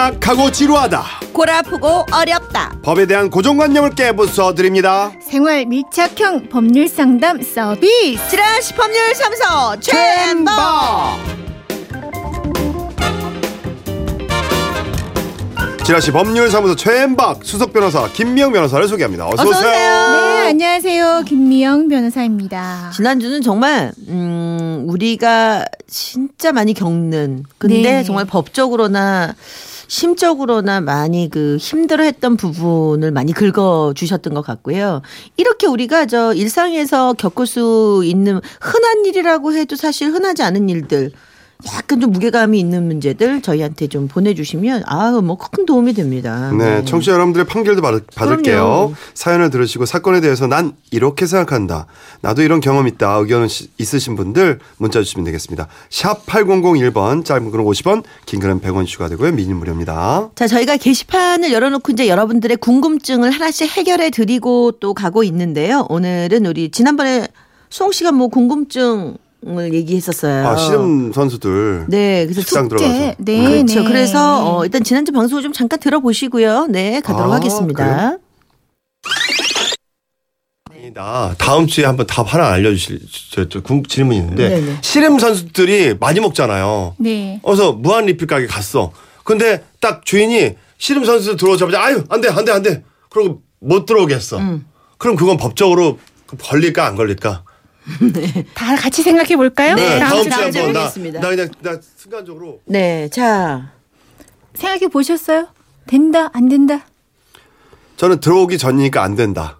딱딱하고 지루하다 골 아프고 어렵다. 법에 대한 고정관념을 깨부숴 드립니다 생활 밀착형 법률 상담 서비스. 지라시 법률 사무소 최엠버. 지라시 법률사무소 최엠박 수석 변호사 김미영 변호사를 소개합니다 어서 어서 오세요 오세요. 네, 안녕하세요. 김미영 변호사입니다. 지난주는 정말 음, 우리가 진짜 많이 겪는 근데 네. 정말 법적으로나 심적으로나 많이 그 힘들어했던 부분을 많이 긁어 주셨던 것 같고요. 이렇게 우리가 저 일상에서 겪을 수 있는 흔한 일이라고 해도 사실 흔하지 않은 일들. 약간 좀 무게감이 있는 문제들 저희한테 좀 보내주시면 아뭐 큰 도움이 됩니다. 네, 청취자 여러분들의 판결도 받, 받을게요. 그럼요. 사연을 들으시고 사건에 대해서 난 이렇게 생각한다. 나도 이런 경험 있다. 의견 시- 있으신 분들 문자 주시면 되겠습니다. 샵 8001번 짧은 글은 50원, 긴 글은 100원 추가되고요. 미니 무료입니다. 자, 저희가 게시판을 열어놓고 이제 여러분들의 궁금증을 하나씩 해결해 드리고 또 가고 있는데요. 오늘은 우리 지난번에 수홍 씨가 뭐 궁금증 을 얘기했었어요. 아, 씨름 선수들 네, 그래서 숙제. 들어가서 네, 그렇죠. 네. 그래서 어, 일단 지난주 방송을 좀 잠깐 들어보시고요. 네, 가도록 아, 하겠습니다. 나 다음 주에 한번 답 하나 알려주실 저, 저 궁- 질문이 있는데 네네. 씨름 선수들이 많이 먹잖아요. 네. 어서 무한 리필 가게 갔어. 근데 딱 주인이 씨름 선수 들어오자마자 아유 안돼 안돼 안돼 그러고 못 들어오게 했어. 음. 그럼 그건 법적으로 걸릴까 안 걸릴까? 다 같이 생각해 볼까요? 네, 다음 주에 주에 다음 주에 한번 나. 나 그냥 나 순간적으로 네, 자, 생각해 보셨어요? 된다, 안 된다. 저는 들어오기 전이니까 안 된다.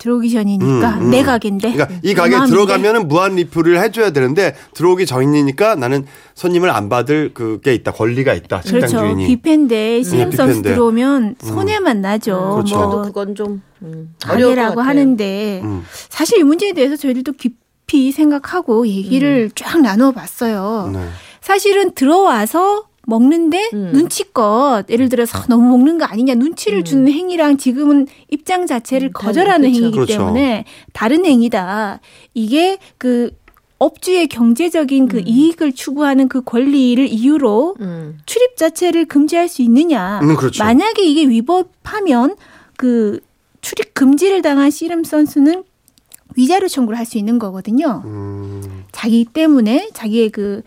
들어오기 전이니까 음, 음. 내 가게인데. 그러니까 이 가게. 들어가면은 무한 리필을 해줘야 되는데 들어오기 전이니까 나는 손님을 안 받을 그게 있다 권리가 있다 식당 그렇죠. 주인이. 뷔페인데 씨름 네, 선수 뷔페인데. 들어오면 손해만 나죠. 그렇죠. 저도 뭐 그건 좀 음, 같아요. 하는데 음. 사실 이 문제에 대해서 저희들도 깊이 생각하고 얘기를 쫙 나눠봤어요. 네. 사실은 들어와서 먹는데 음. 눈치껏 예를 들어서 너무 먹는 거 아니냐 눈치를 주는 행위랑 지금은 입장 자체를 음, 거절하는 그렇죠. 행위이기 그렇죠. 때문에 다른 행위다. 이게 그 업주의 경제적인 그 음. 이익을 추구하는 그 권리를 이유로 음. 출입 자체를 금지할 수 있느냐. 음, 그렇죠. 만약에 이게 위법하면 그 출입 금지를 당한 씨름 선수는 위자료 청구를 할 수 있는 거거든요. 음, 자기 때문에 자기의 그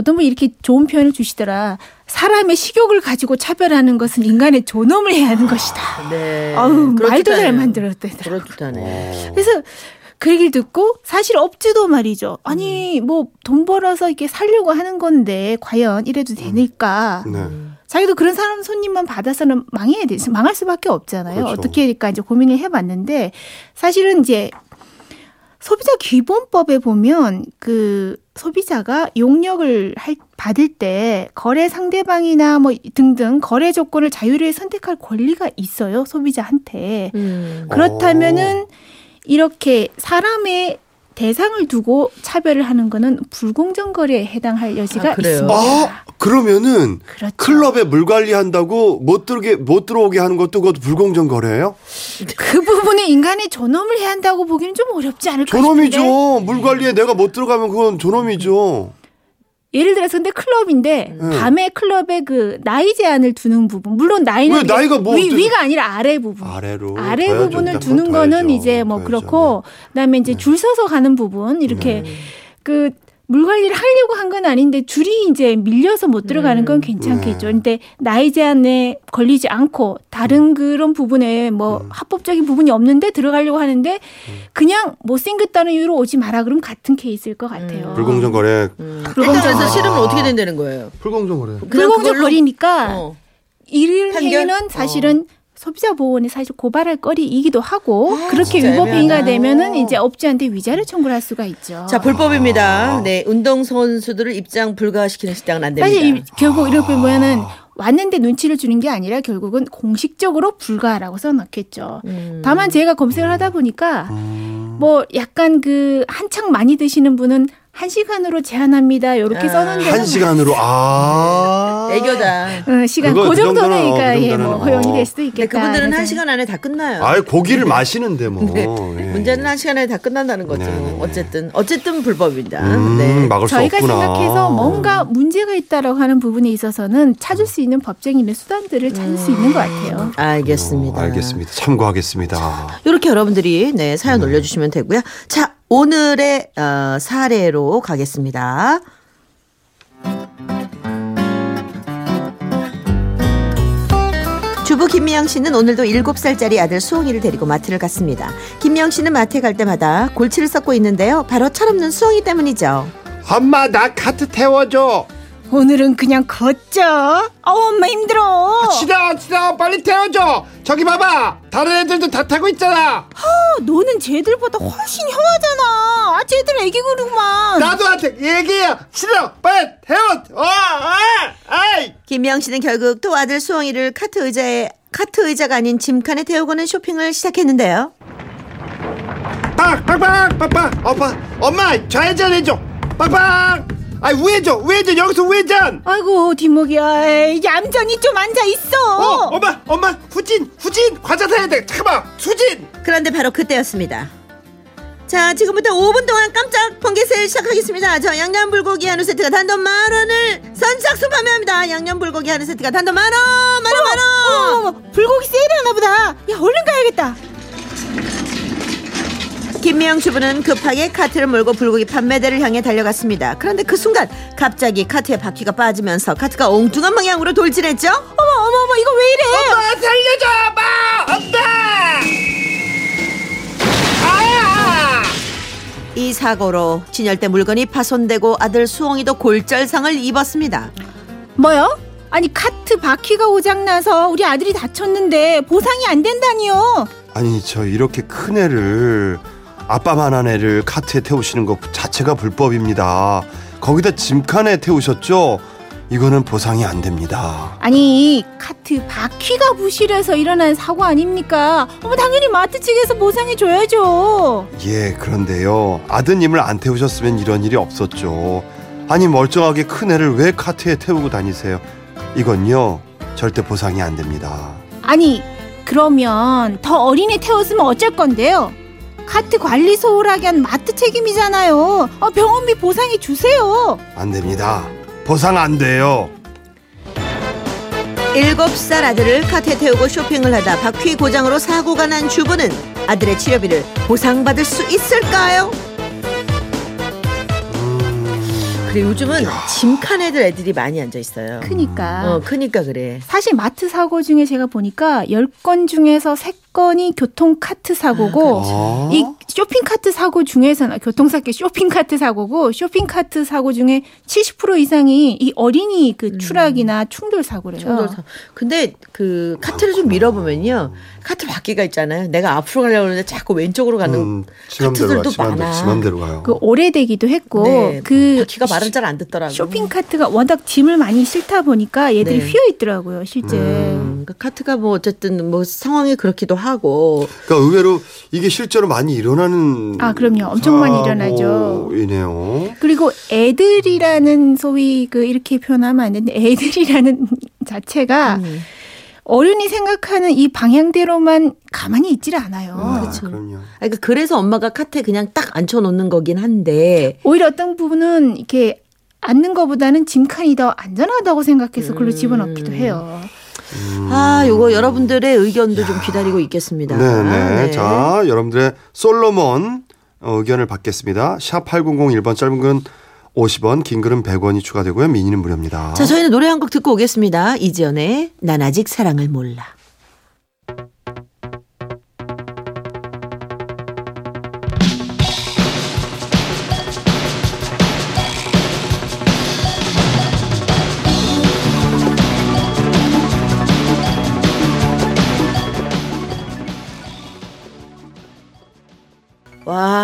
어떤 분이 이렇게 좋은 표현을 주시더라. 사람의 식욕을 가지고 차별하는 것은 인간의 존엄을 해야 하는 것이다. 네. 아우 말도 잘. 만들었대더라. 그렇다네. 그래서 그 얘기를 듣고 사실 업주도 말이죠. 아니 뭐돈 벌어서 이렇게 살려고 하는 건데 과연 이래도 되니까. 네. 자기도 그런 사람 손님만 받아서는 망해야 돼. 망할 수밖에 없잖아요. 그렇죠. 어떻게 할까 이제 고민을 해봤는데 사실은 이제 소비자 기본법에 보면 그 소비자가 용역을 할, 받을 때 거래 상대방이나 뭐 등등 거래 조건을 자유롭게 선택할 권리가 있어요. 소비자한테. 음. 그렇다면은 이렇게 사람의 대상을 두고 차별을 하는 거는 불공정 거래에 해당할 여지가 아? 있습니다. 아 그러면은 그렇죠. 클럽에 물 관리한다고 못 들게 못 들어오게 하는 것도 그것도 불공정 거래예요? 그 부분에 인간의 존엄을 해야 한다고 보기는 좀 어렵지 않을까 존엄이죠. 물 관리에 내가 못 들어가면 그건 존엄이죠. 예를 들어서 근데 클럽인데 음. 밤에 클럽에 그 나이 제한을 두는 부분 물론 나이는 왜 나이가 뭐 위, 위가 아니라 아래 부분 아래로 아래. 부분을 두는 거는. 이제 뭐. 그렇고 그다음에 이제 줄 서서 가는 부분 이렇게 네. 그 물 관리를 하려고 한 건 아닌데 줄이 이제 밀려서 못 들어가는 건 괜찮겠죠. 네. 근데 나이 제한에 걸리지 않고 다른 그런 부분에 뭐 음. 합법적인 부분이 없는데 들어가려고 하는데 그냥 못생겼다는 이유로 오지 마라 그러면 같은 케이스일 것 같아요. 불공정 거래. 음. 불공정 일단 그래서 거래. 씨름은 어떻게 된다는 거예요? 불공정 거래. 불공정 거리니까 어. 판결? 행위는 사실은 소비자 보호원이 사실 고발할 거리이기도 하고 그렇게 진짜 위법 행위가 애매하다. 되면은 이제 업주한테 위자료 청구를 할 수가 있죠. 자 불법입니다. 네 운동 선수들을 입장 불가시키는 식당은 안 됩니다. 사실 이- 결국 이렇게 보면은 왔는데 눈치를 주는 게 아니라 결국은 공식적으로 불가라고 써놓겠죠. 음. 다만 제가 검색을 하다 보니까 음. 뭐 약간 그 한창 많이 드시는 분은 한 시간으로 제한합니다. 이렇게 아, 써놓은 데는 한 시간으로 아. 애교다. 어, 시간 그거 그그 정도는 그러니까 어, 그 예, 정도는, 뭐 허용이 어. 될 수도 있겠다. 그분들은 한 시간 안에 다 끝나요. 아이 고기를 마시는데 뭐. 네. 예. 문제는 한 시간 안에 다 끝난다는 거죠. 네, 네, 네. 어쨌든 어쨌든 불법입니다. 음, 네. 막을 수 저희가 없구나. 생각해서 뭔가 문제가 있다라고 하는 부분에 있어서는 찾을 수 있는 법적인 수단들을 찾을 수 있는 것 같아요. 알겠습니다. 어, 알겠습니다. 참고하겠습니다. 이렇게 여러분들이 네 사연 올려주시면 되고요. 자 오늘의 어, 사례로 가겠습니다. 김미영 씨는 오늘도 7살짜리 아들 수홍이를 데리고 마트를 갔습니다. 김미영 씨는 마트에 갈 때마다 골치를 썩고 있는데요. 바로 철없는 수홍이 때문이죠. 엄마 나 카트 태워줘. 오늘은 그냥 걷죠. 어, 엄마 힘들어. 싫어 싫어 빨리 태워줘. 저기 봐봐 다른 애들도 다 타고 있잖아. 어, 너는 쟤들보다 훨씬 형하잖아. 아, 쟤들 애기 구르구만. 나도 한테 얘기해. 싫어 빨리 태워. 어, 아, 아이. 김미영 씨는 결국 또 아들 수홍이를 카트 의자에 카트 의자가 아닌 짐칸에 태우고는 쇼핑을 시작했는데요. 빵빵빵 빵빵. 엄마 엄마 좌회전 해줘. 빵빵. 아 우회전 우회전 여기서 우회전. 아이고 뒷목이야. 에이, 얌전히 좀 앉아 있어. 어 엄마 엄마 후진 후진 과자 사야 돼. 잠깐만 후진. 그런데 바로 그때였습니다. 자, 지금부터 5분 동안 깜짝 번개 세일 시작하겠습니다. 저 양념 불고기 한우 세트가 단돈 만 원을 선착순 판매 합니다. 양념 불고기 한우 세트가 단돈 만 원, 만 원, 만 원. 어머, 어머, 불고기 세일하나 보다. 야, 얼른 가야겠다. 김미영 주부는 급하게 카트를 몰고 불고기 판매대를 향해 달려갔습니다. 그런데 그 순간 갑자기 카트에 바퀴가 빠지면서 카트가 엉뚱한 방향으로 돌진했죠. 어머, 어머, 어머, 이거 왜 이래? 엄마 살려줘 엄마 엄마. 아. 이 사고로 진열대 물건이 파손되고 아들 수홍이도 골절상을 입었습니다. 뭐요? 아니, 카트 바퀴가 고장나서 우리 아들이 다쳤는데 보상이 안 된다니요. 아니 저 이렇게 큰 애를 아빠만 한 애를 카트에 태우시는 것 자체가 불법입니다. 거기다 짐칸에 태우셨죠? 이거는 보상이 안 됩니다. 아니 카트 바퀴가 부실해서 일어난 사고 아닙니까? 어머 당연히 마트 측에서 보상해 줘야죠. 예, 그런데요. 아드님을 안 태우셨으면 이런 일이 없었죠. 아니 멀쩡하게 큰 애를 왜 카트에 태우고 다니세요? 이건요. 절대 보상이 안 됩니다. 아니 그러면 더 어린애 태웠으면 어쩔 건데요? 카트 관리 소홀하게 한 마트 책임이잖아요. 어, 병원비 보상해 주세요. 안 됩니다. 보상 안 돼요. 일곱 살 아들을 카트에 태우고 쇼핑을 하다 바퀴 고장으로 사고가 난 주부는 아들의 치료비를 보상받을 수 있을까요? 그래 요즘은 짐칸 애들 애들이 많이 앉아 있어요. 크니까. 어, 크니까 그래. 사실 마트 사고 중에 제가 보니까 10건 중에서 3 건이 교통 카트 사고고 아, 이 쇼핑 카트 사고 중에서는 교통사기 쇼핑 카트 사고고 쇼핑 카트 사고 중에 70% 이상이 이 어린이 그 추락이나 충돌 사고래요. 충돌 사- 근데 그 카트를 좀 밀어보면요. 카트 바퀴가 있잖아요. 내가 앞으로 가려고 하는데 자꾸 왼쪽으로 가는 음, 가, 카트들도 지맘대로, 많아. 지맘대로 가요. 그 오래되기도 했고 네, 그 바퀴가 말은 잘안 듣더라고요. 쇼핑 카트가 워낙 짐을 많이 싣다 보니까 얘들이 네. 휘어 있더라고요, 실제. 음, 그 카트가 뭐 어쨌든 뭐 상황이 그렇기도 하고 그러니까 의외로 이게 실제로 많이 일어나는 아, 그럼요. 엄청 많이 일어나죠. 이네요. 그리고 애들이라는 소위 그 이렇게 표현하면 안 되는데 애들이라는 자체가 음. 어른이 생각하는 이 방향대로만 가만히 있지를 않아요. 아, 그렇죠. 그럼요. 그러니까 그래서 엄마가 카트에 그냥 딱 앉혀놓는 거긴 한데 오히려 어떤 부분은 이렇게 앉는 것보다는 짐칸이 더 안전하다고 생각해서 그걸로 음. 집어넣기도 해요. 아 요거 여러분들의 의견도 좀 기다리고 있겠습니다. 네네. 네. 자, 여러분들의 솔로몬 어, 의견을 받겠습니다. 샵 8001번 짧은 건 50원, 긴 글은 100원이 추가되고요. 미니는 무료입니다. 자 저희는 노래 한 곡 듣고 오겠습니다. 이지연의 난 아직 사랑을 몰라.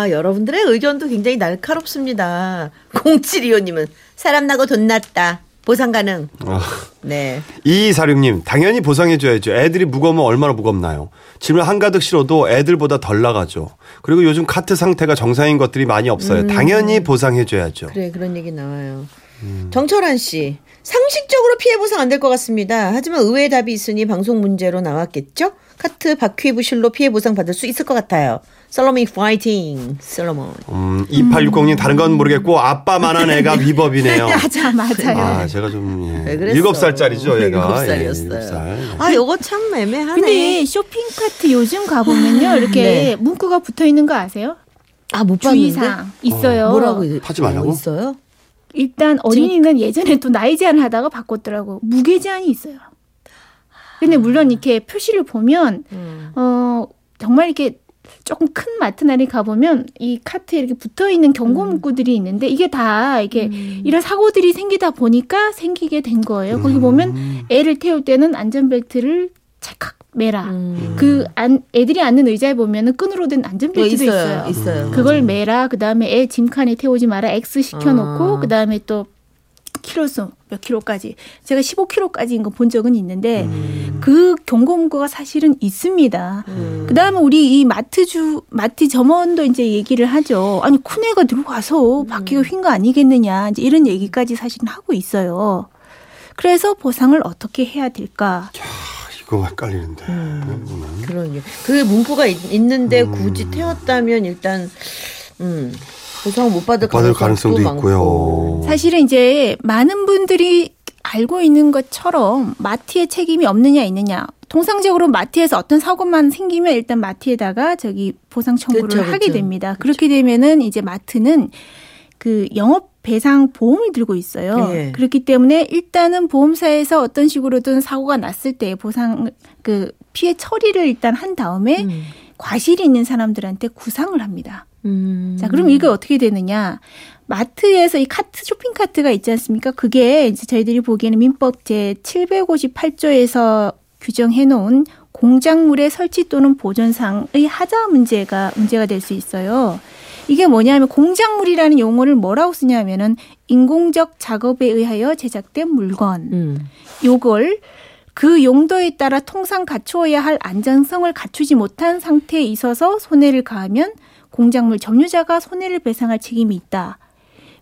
와, 여러분들의 의견도 굉장히 날카롭습니다. 0725님은 사람 나고 돈 났다. 보상 가능. 아. 네. 이사육님 당연히 보상해줘야죠. 애들이 무거우면 얼마나 무겁나요? 짐을 한가득 실어도 애들보다 덜 나가죠. 그리고 요즘 카트 상태가 정상인 것들이 많이 없어요. 음. 당연히 보상해줘야죠. 그래 그런 얘기 나와요. 음. 정철한 씨 상식적으로 피해 보상 안 될 것 같습니다. 하지만 의외의 답이 있으니 방송 문제로 나왔겠죠. 카트 바퀴 부실로 피해 보상 받을 수 있을 것 같아요. 솔로몬 파이팅. 솔로몬. 음, 2860님 다른 건 모르겠고 아빠만한 애가 위법이네요. 맞아, 맞아요. 아, 제가 좀왜 예. 그랬어? 7살짜리죠, 얘가. 일곱 예, 살이었어요. 일곱 살. 아 요거 참 애매하네. 근데 쇼핑카트 요즘 가보면요. 이렇게 네. 문구가 붙어 있는 거 아세요? 아못 봤는데. 주의사항 있어요. 뭐라고 하지 말라고? 뭐 있어요? 일단 어린이는 예전에 또 나이 제한을 하다가 바꿨더라고. 무게 제한이 있어요. 근데 물론 이렇게 표시를 보면 음. 어 정말 이렇게 조금 큰 마트나 리 가보면 이 카트에 이렇게 붙어 있는 경고 음. 문구들이 있는데 이게 다 이게 이런 사고들이 생기다 보니까 생기게 된 거예요. 거기 음. 보면 애를 태울 때는 안전벨트를 찰칵 매라. 음. 그 안, 애들이 앉는 의자에 보면은 끈으로 된 어, 안전벨트도 있어요. 있어요. 있어요. 그걸 매라. 그 다음에 애 짐칸에 태우지 마라. X 시켜놓고 아. 그 다음에 또 키로수 몇 킬로까지 제가 15킬로까지인 거 본 적은 있는데 음. 그 경고 문구가 사실은 있습니다. 음. 그 다음에 우리 이 마트주 마트 점원도 이제 얘기를 하죠. 아니 큰 애가 들어와서 음. 바퀴가 휜 거 아니겠느냐 이제 이런 얘기까지 사실은 하고 있어요. 그래서 보상을 어떻게 해야 될까? 이거 헷갈리는데. 음. 음. 그런 게. 그 문구가 있, 는데 굳이 태웠다면 일단 음. 보상 못 받을, 받을 가능성도, 가능성도. 있고요. 사실은 이제 많은 분들이 알고 있는 것처럼 마트에 책임이 없느냐 있느냐. 통상적으로 마트에서 어떤 사고만 생기면 일단 마트에다가 저기 보상 청구를 그렇죠, 하게 그렇죠. 됩니다. 그렇게 되면은 이제 마트는 그 영업 배상 보험을 들고 있어요. 예. 그렇기 때문에 일단은 보험사에서 어떤 식으로든 사고가 났을 때 보상 그 피해 처리를 일단 한 다음에 음. 과실이 있는 사람들한테 구상을 합니다. 음. 자, 그럼 이게 어떻게 되느냐? 마트에서 이 카트 쇼핑 카트가 있지 않습니까? 그게 이제 저희들이 보기에는 민법 제 758조에서 규정해 놓은 공작물의 설치 또는 보존상의 하자 문제가 문제가 될 수 있어요. 이게 뭐냐면 공작물이라는 용어를 뭐라고 쓰냐면은 인공적 작업에 의하여 제작된 물건. 음. 요걸 그 용도에 따라 통상 갖추어야 할 안전성을 갖추지 못한 상태에 있어서 손해를 가하면 공작물 점유자가 손해를 배상할 책임이 있다.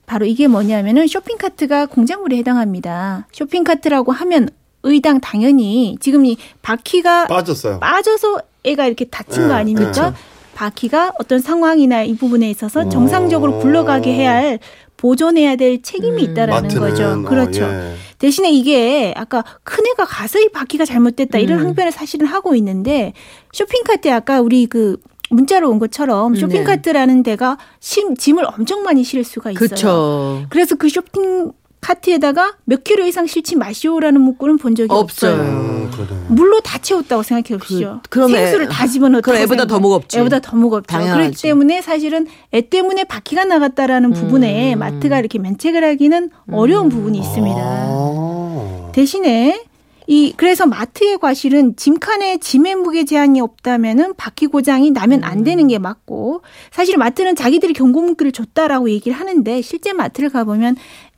바로 이게 뭐냐면은 쇼핑카트가 공작물에 해당합니다. 쇼핑카트라고 하면 의당 당연히 지금 이 바퀴가 빠졌어요. 빠져서 애가 이렇게 다친 네, 거 아닙니까? 그렇죠. 바퀴가 어떤 상황이나 이 부분에 있어서 오. 정상적으로 굴러가게 해야 할 보존해야 될 책임이 음. 있다라는 마트는 거죠. 어, 그렇죠. 예. 대신에 이게 아까 큰 애가 가서 이 바퀴가 잘못됐다 이런 음. 항변을 사실은 하고 있는데 쇼핑카트에 아까 우리 그 문자로 온 것처럼 네. 쇼핑카트라는 데가 심, 짐을 엄청 많이 실을 수가 있어요. 그쵸. 그래서 그 쇼핑 카트에다가 몇 킬로 이상 실지 마시오라는 문구는 본 적이 없어요. 없어요. 음. 물로 다 채웠다고 생각해 보시죠. 그- 그럼 애- 생수를 다 집어넣었다. 그럼 애보다 더 무겁지. 애보다 더 무겁죠. 당연하지. 그렇기 때문에 사실은 애 때문에 바퀴가 나갔다라는 부분에 음. 마트가 이렇게 면책을 하기는 어려운 부분이 있습니다. 아. 대신에 이 그래서 마트의 과실은 짐칸에 짐의 무게 제한이 없다면은 바퀴 고장이 나면 안 되는 게 맞고 사실 마트는 자기들이 경고 문구를 줬다라고 얘기를 하는데 실제 마트를 가보면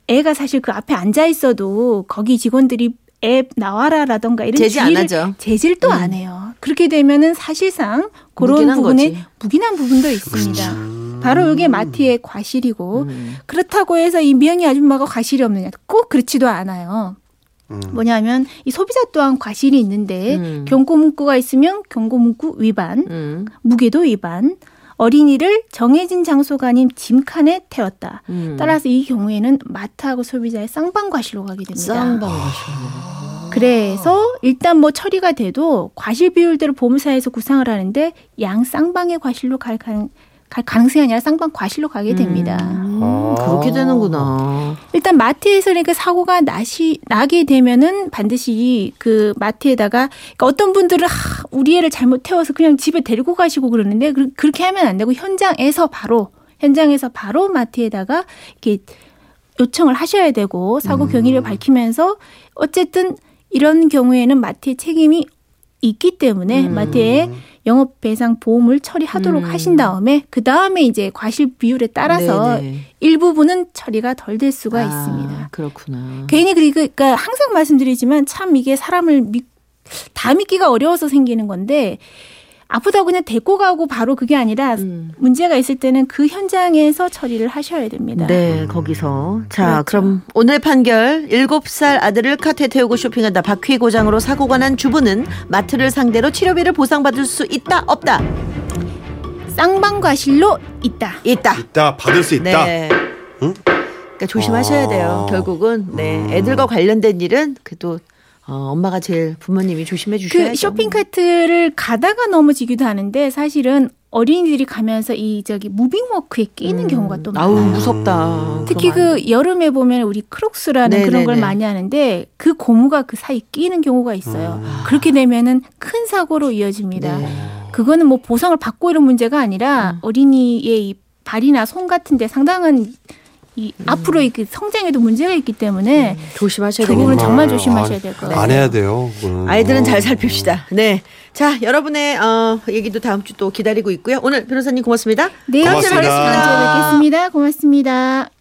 애가 사실 그 앞에 앉아 있어도 거기 직원들이 애 나와라라던가 이런 제지 안 하죠. 제지를 또안 해요. 그렇게 되면은 사실상 그런 부분에 거지. 묵인한 부분도 있습니다. 음. 바로 이게 마트의 과실이고 음. 그렇다고 해서 이 미영이 아줌마가 과실이 없느냐 꼭 그렇지도 않아요. 음. 뭐냐면 이 소비자 또한 과실이 있는데 음. 경고 문구가 있으면 경고 문구 위반, 음. 무게도 위반, 어린이를 정해진 장소가 아닌 짐칸에 태웠다. 음. 따라서 이 경우에는 마트하고 소비자의 쌍방 과실로 가게 됩니다. 쌍방 가시네. 그래서 일단 뭐 처리가 돼도 과실 비율대로 보험사에서 구상을 하는데 양 쌍방의 과실로 갈, 가능, 갈 가능성이 아니라 쌍방 과실로 가게 됩니다. 음, 아. 그렇게 되는구나. 일단 마트에서 이렇게 사고가 나시, 나게 되면은 반드시 그 마트에다가 그러니까 어떤 분들은 하, 우리 애를 잘못 태워서 그냥 집에 데리고 가시고 그러는데 그, 그렇게 하면 안 되고 현장에서 바로 현장에서 바로 마트에다가 이렇게 요청을 하셔야 되고 사고 경위를 밝히면서 어쨌든 이런 경우에는 마트의 책임이 있기 때문에 음. 마트에 영업 배상 보험을 처리하도록 음. 하신 다음에 그 다음에 이제 과실 비율에 따라서 네네. 일부분은 처리가 덜 될 수가 아, 있습니다. 그렇구나. 괜히 그러니까 항상 말씀드리지만 참 이게 사람을 믿, 다 믿기가 어려워서 생기는 건데 아프다고 그냥 데리고 가고 바로 그게 아니라 음. 문제가 있을 때는 그 현장에서 처리를 하셔야 됩니다. 네, 거기서. 자, 그렇죠. 그럼 오늘 판결 7살 아들을 카트에 태우고 쇼핑하다 바퀴 고장으로 사고가 난 주부는 마트를 상대로 치료비를 보상받을 수 있다, 없다? 쌍방과실로 있다. 있다. 있다 받을 수 있다. 네. 응? 그러니까 조심하셔야 돼요. 아. 결국은 네 음. 애들과 관련된 일은 그래도 어, 엄마가 제일 부모님이 조심해 주셔야죠. 그 쇼핑 카트를 가다가 넘어지기도 하는데 사실은 어린이들이 가면서 이 저기 무빙워크에 끼는 음. 경우가 또 아우 많아요. 무섭다. 특히. 그 여름에 보면 우리 크록스라는 네네네. 그런 걸 많이 하는데 그 고무가 그 사이 끼는 경우가 있어요. 음. 그렇게 되면은 큰 사고로 이어집니다. 네. 그거는 뭐 보상을 받고 이런 문제가 아니라 음. 어린이의 이 발이나 손 같은데 상당한 이 앞으로 이 성장에도 문제가 있기 때문에 조심하셔야 그 부분은 되겠네요. 정말 조심하셔야 될 거예요. 안 해야 돼요. 그거는. 아이들은 어. 잘 살핍시다. 네. 자, 여러분의 어, 얘기도 다음 주 또 기다리고 있고요. 오늘 변호사님 고맙습니다. 네, 고맙습니다. 다음 주에 뵙겠습니다. 고맙습니다.